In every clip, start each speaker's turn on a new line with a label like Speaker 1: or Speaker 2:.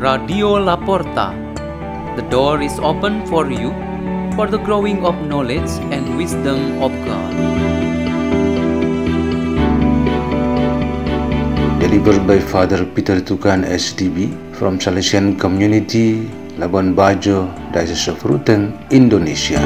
Speaker 1: Radio La Porta. The door is open for you for the growing of knowledge and wisdom of God.
Speaker 2: Delivered by Father Peter Tukan SDB from Salesian Community, Labuan Bajo, Diocese of Ruteng, Indonesia.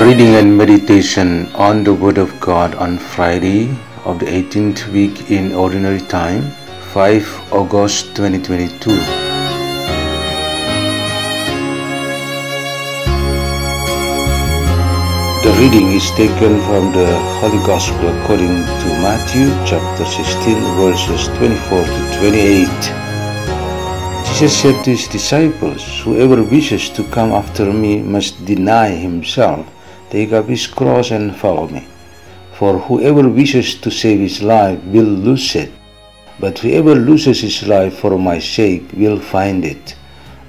Speaker 2: Reading and meditation on the Word of God on Friday of the 18th week in Ordinary Time, 5 August 2022. The reading is taken from the Holy Gospel according to Matthew chapter 16 verses 24 to 28. Jesus said to his disciples, Whoever wishes to come after me must deny himself Take up his cross and follow me. For whoever wishes to save his life will lose it, but whoever loses his life for my sake will find it.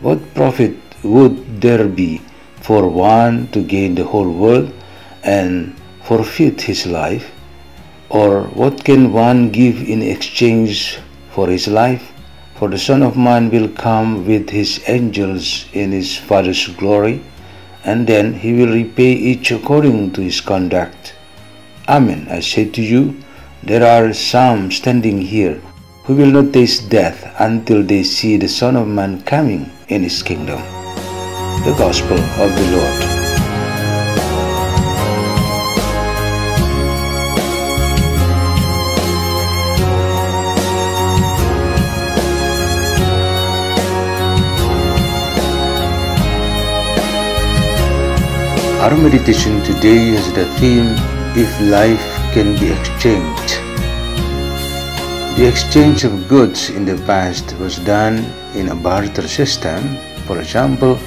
Speaker 2: What profit would there be for one to gain the whole world and forfeit his life? Or what can one give in exchange for his life? For the Son of Man will come with his angels in his Father's glory and then he will repay each according to his conduct. Amen. I say to you, there are some standing here who will not taste death until they see the Son of Man coming in his kingdom. The Gospel of the Lord. Our meditation today has the theme If Life Can Be Exchanged. The exchange of goods in the past was done in a barter system. For example,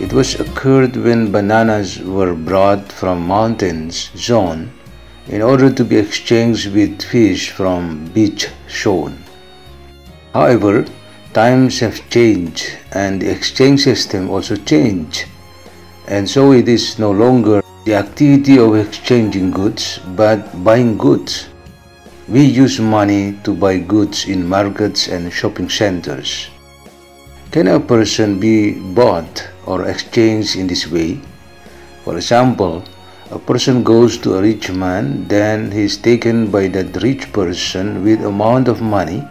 Speaker 2: it was occurred when bananas were brought from mountains zone in order to be exchanged with fish from beach zone. However, times have changed and the exchange system also changed and so it is no longer the activity of exchanging goods but buying goods. We use money to buy goods in markets and shopping centers. Can a person be bought or exchanged in this way? For example, a person goes to a rich man, then he is taken by that rich person with amount of money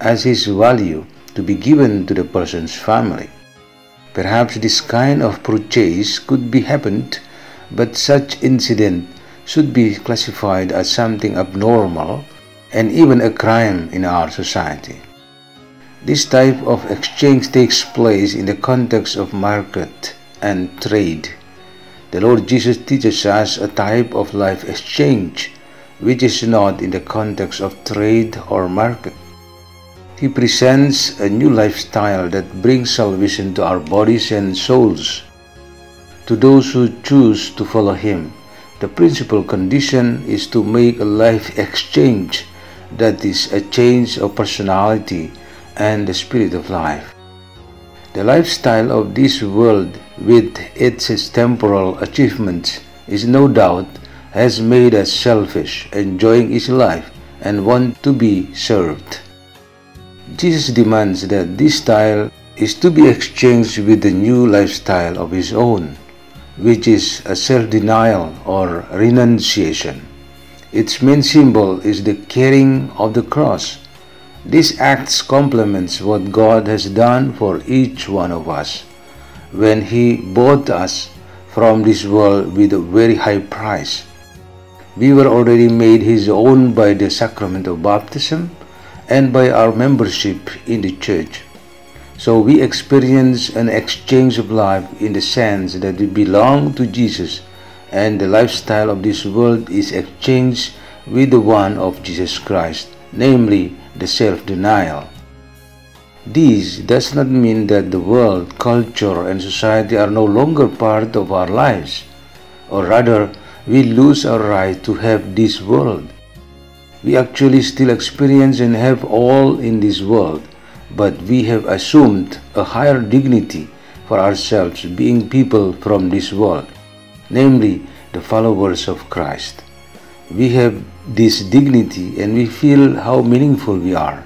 Speaker 2: as his value to be given to the person's family. Perhaps this kind of purchase could be happened, but such incident should be classified as something abnormal and even a crime in our society. This type of exchange takes place in the context of market and trade. The Lord Jesus teaches us a type of life exchange which is not in the context of trade or market. He presents a new lifestyle that brings salvation to our bodies and souls. To those who choose to follow Him, the principal condition is to make a life exchange that is a change of personality and the spirit of life. The lifestyle of this world, with its temporal achievements, is no doubt has made us selfish, enjoying its life and want to be served. Jesus demands that this style is to be exchanged with the new lifestyle of his own, which is a self denial or renunciation. Its main symbol is the carrying of the cross. This act complements what God has done for each one of us when He bought us from this world with a very high price. We were already made His own by the sacrament of baptism and by our membership in the church. So we experience an exchange of life in the sense that we belong to Jesus and the lifestyle of this world is exchanged with the one of Jesus Christ, namely the self denial. This does not mean that the world, culture, and society are no longer part of our lives, or rather, we lose our right to have this world we actually still experience and have all in this world, but we have assumed a higher dignity for ourselves, being people from this world, namely the followers of Christ. We have this dignity and we feel how meaningful we are.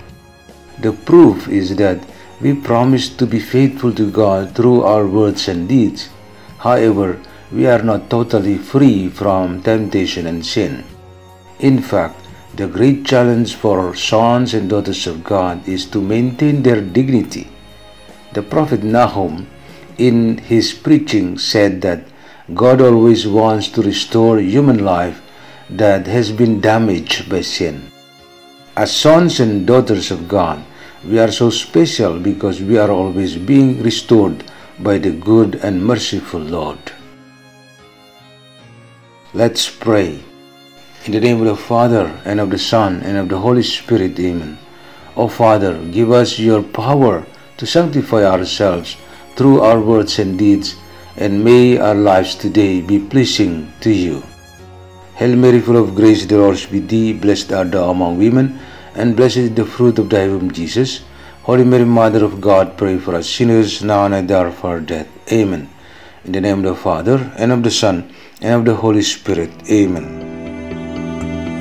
Speaker 2: The proof is that we promise to be faithful to God through our words and deeds. However, we are not totally free from temptation and sin. In fact, the great challenge for sons and daughters of God is to maintain their dignity. The prophet Nahum, in his preaching, said that God always wants to restore human life that has been damaged by sin. As sons and daughters of God, we are so special because we are always being restored by the good and merciful Lord. Let's pray. In the name of the Father, and of the Son, and of the Holy Spirit, Amen. O Father, give us your power to sanctify ourselves through our words and deeds, and may our lives today be pleasing to you. Hail Mary, full of grace, the Lord is with thee. Blessed art thou among women, and blessed is the fruit of thy womb, Jesus. Holy Mary, Mother of God, pray for us sinners, now and at the hour of our death. Amen. In the name of the Father, and of the Son, and of the Holy Spirit. Amen.